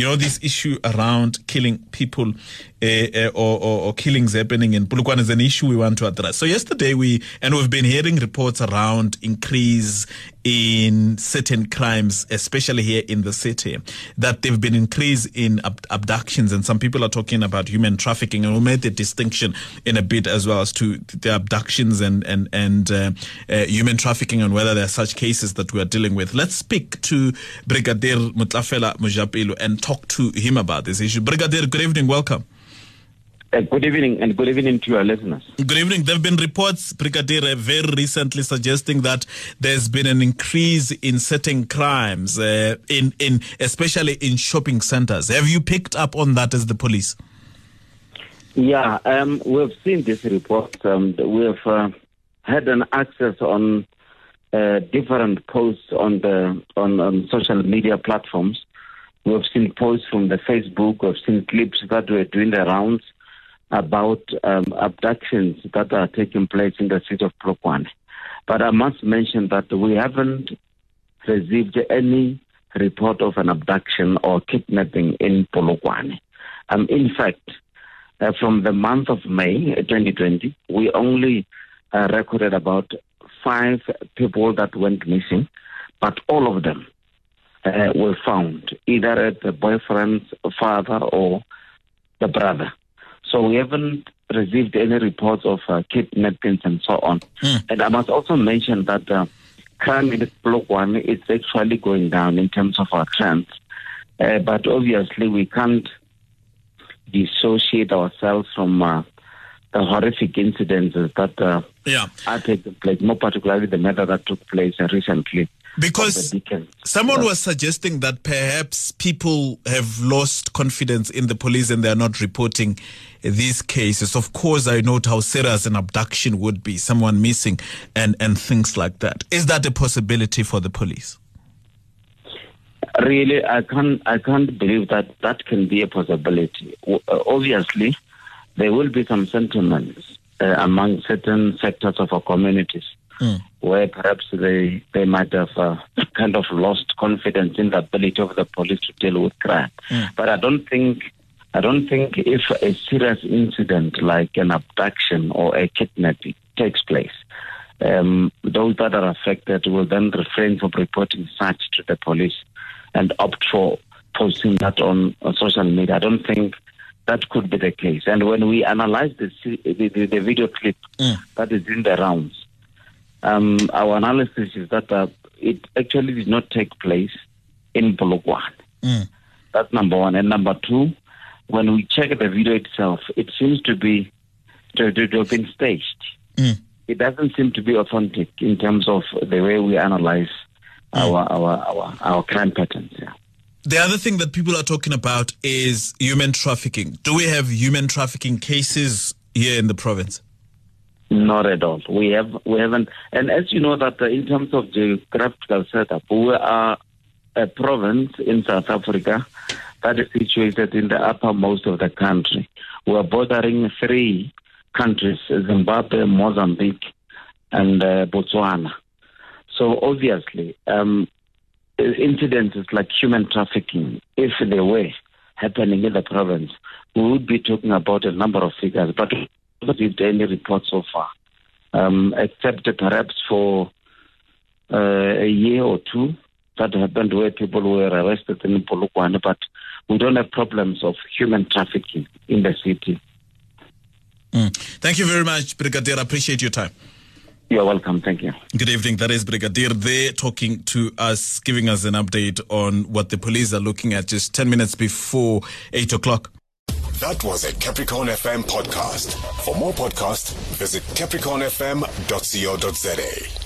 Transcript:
You know this issue around killing people uh, uh, or, or, or, killings happening in Polokwane is an issue we want to address. So yesterday we and we've been hearing reports around increase in certain crimes, especially here in the city, that there've been increase in ab- abductions, and some people are talking about human trafficking, and we'll make the distinction in a bit as well as to the abductions and and and uh, uh, human trafficking, and whether there are such cases that we are dealing with. Let's speak to Brigadier Motlafela Mojapelo and talk to him about this issue. Brigadier, good evening, welcome. Uh, good evening, and good evening to your listeners. Good evening. There have been reports, Brigadier, very recently suggesting that there's been an increase in certain crimes, uh, in in especially in shopping centers. Have you picked up on that as the police? Yeah, um, we've seen this report. Um, we've uh, had an access on uh, different posts on the on, on social media platforms. We've seen posts from the Facebook. We've seen clips that were doing the rounds about um, abductions that are taking place in the city of Polokwane. But I must mention that we haven't received any report of an abduction or kidnapping in Polokwane. Um, in fact, uh, from the month of May 2020, we only uh, recorded about five people that went missing, but all of them uh, were found either at the boyfriend's father or the brother. So we haven't received any reports of uh, kidnappings and so on. Mm. And I must also mention that uh, crime in Polokwane is actually going down in terms of our trends. Uh, but obviously, we can't dissociate ourselves from uh, the horrific incidents that uh, yeah. are taking place, more particularly the matter that took place recently. Because someone was suggesting that perhaps people have lost confidence in the police and they are not reporting these cases. Of course, I note how serious an abduction would be, someone missing and, and things like that. Is that a possibility for the police? Really, I can't. I can't believe that that can be a possibility. Uh, obviously, there will be some sentiments uh, among certain sectors of our communities mm. where perhaps they they might have uh, kind of lost confidence in the ability of the police to deal with crime. Mm. But I don't think I don't think if a serious incident like an abduction or a kidnapping takes place, um, those that are affected will then refrain from reporting such to the police and opt for posting that on, on social media. I don't think that could be the case. And when we analyze the the, the, the video clip mm. that is in the rounds, um, our analysis is that uh, it actually did not take place in Polokwane. Mm. That's number one. And number two, when we check the video itself, it seems to be to, to, to have been staged. Mm. It doesn't seem to be authentic in terms of the way we analyze mm. our, our, our our crime patterns. Yeah. The other thing that people are talking about is human trafficking. Do we have human trafficking cases here in the province? Not at all. We have we haven't. And as you know that uh, in terms of geographical setup, we are a province in South Africa that is situated in the uppermost of the country. We are bordering three countries: Zimbabwe, Mozambique, and uh, Botswana. So obviously, um, incidences like human trafficking, if they were happening in the province, we would be talking about a number of figures. But we haven't received any report so far, um, except perhaps for uh, a year or two that happened where people were arrested in Polokwane, but we don't have problems of human trafficking in the city. Mm. Thank you very much, Brigadier. Appreciate your time. You're welcome. Thank you. Good evening. That is Brigadier there talking to us, giving us an update on what the police are looking at just 10 minutes before 8 o'clock. That was a Capricorn FM podcast. For more podcasts, visit capricornfm.co.za.